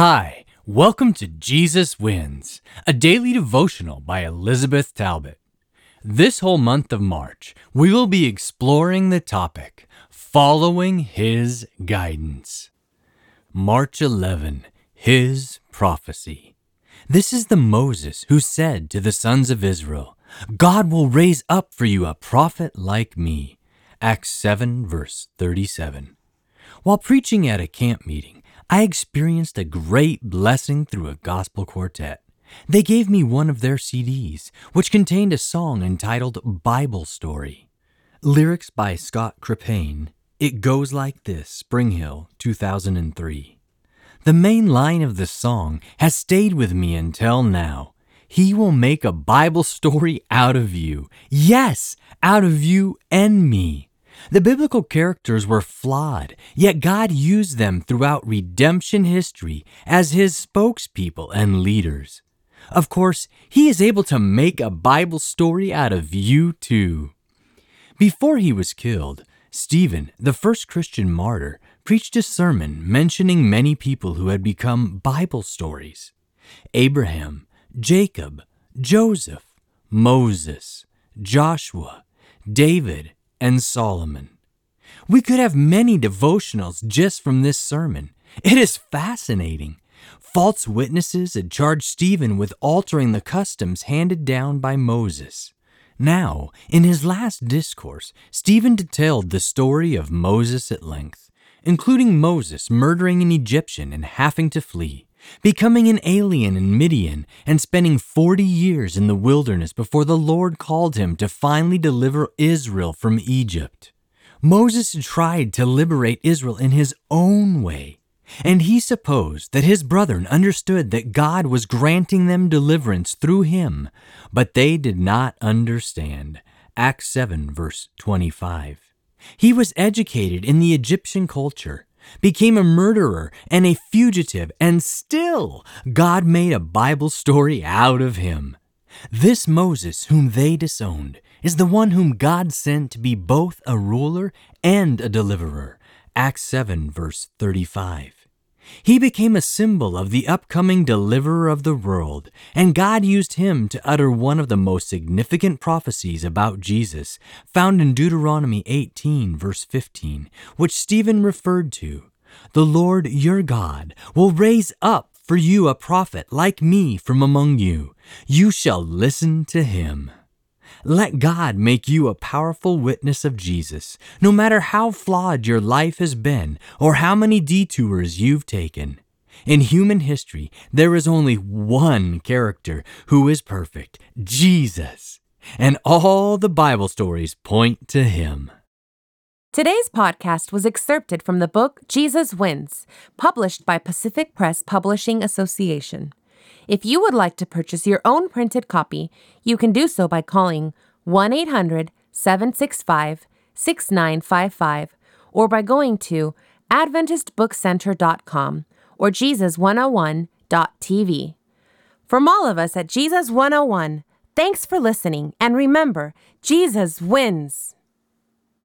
Hi, welcome to Jesus Wins, a daily devotional by Elizabeth Talbot. This whole month of March, we will be exploring the topic Following His Guidance. March 11, His Prophecy. This is the Moses who said to the sons of Israel, God will raise up for you a prophet like me. Acts 7, verse 37. While preaching at a camp meeting, I experienced a great blessing through a gospel quartet. They gave me one of their CDs, which contained a song entitled Bible Story. Lyrics by Scott Krippayne. It goes like this Spring Hill, 2003. The main line of the song has stayed with me until now. He will make a Bible story out of you. Yes, out of you and me. The biblical characters were flawed, yet God used them throughout redemption history as his spokespeople and leaders. Of course, he is able to make a Bible story out of you too. Before he was killed, Stephen, the first Christian martyr, preached a sermon mentioning many people who had become Bible stories Abraham, Jacob, Joseph, Moses, Joshua, David, and Solomon. We could have many devotionals just from this sermon. It is fascinating. False witnesses had charged Stephen with altering the customs handed down by Moses. Now, in his last discourse, Stephen detailed the story of Moses at length, including Moses murdering an Egyptian and having to flee, becoming an alien in Midian, and spending 40 years in the wilderness before the Lord called him to finally deliver Israel from Egypt. Moses tried to liberate Israel in his own way, and he supposed that his brethren understood that God was granting them deliverance through him, but they did not understand. Acts 7, verse 25. He was educated in the Egyptian culture, became a murderer and a fugitive, and still God made a Bible story out of him. This Moses, whom they disowned, is the one whom God sent to be both a ruler and a deliverer. Acts 7, verse 35. He became a symbol of the upcoming deliverer of the world, and God used him to utter one of the most significant prophecies about Jesus, found in Deuteronomy 18, verse 15, which Stephen referred to. The Lord your God will raise up for you a prophet like me from among you. You shall listen to him. Let God make you a powerful witness of Jesus, no matter how flawed your life has been or how many detours you've taken. In human history, there is only one character who is perfect Jesus. And all the Bible stories point to him. Today's podcast was excerpted from the book Jesus Wins, published by Pacific Press Publishing Association. If you would like to purchase your own printed copy, you can do so by calling 1 800 765 6955 or by going to AdventistBookCenter.com or Jesus101.tv. From all of us at Jesus 101, thanks for listening, and remember, Jesus wins.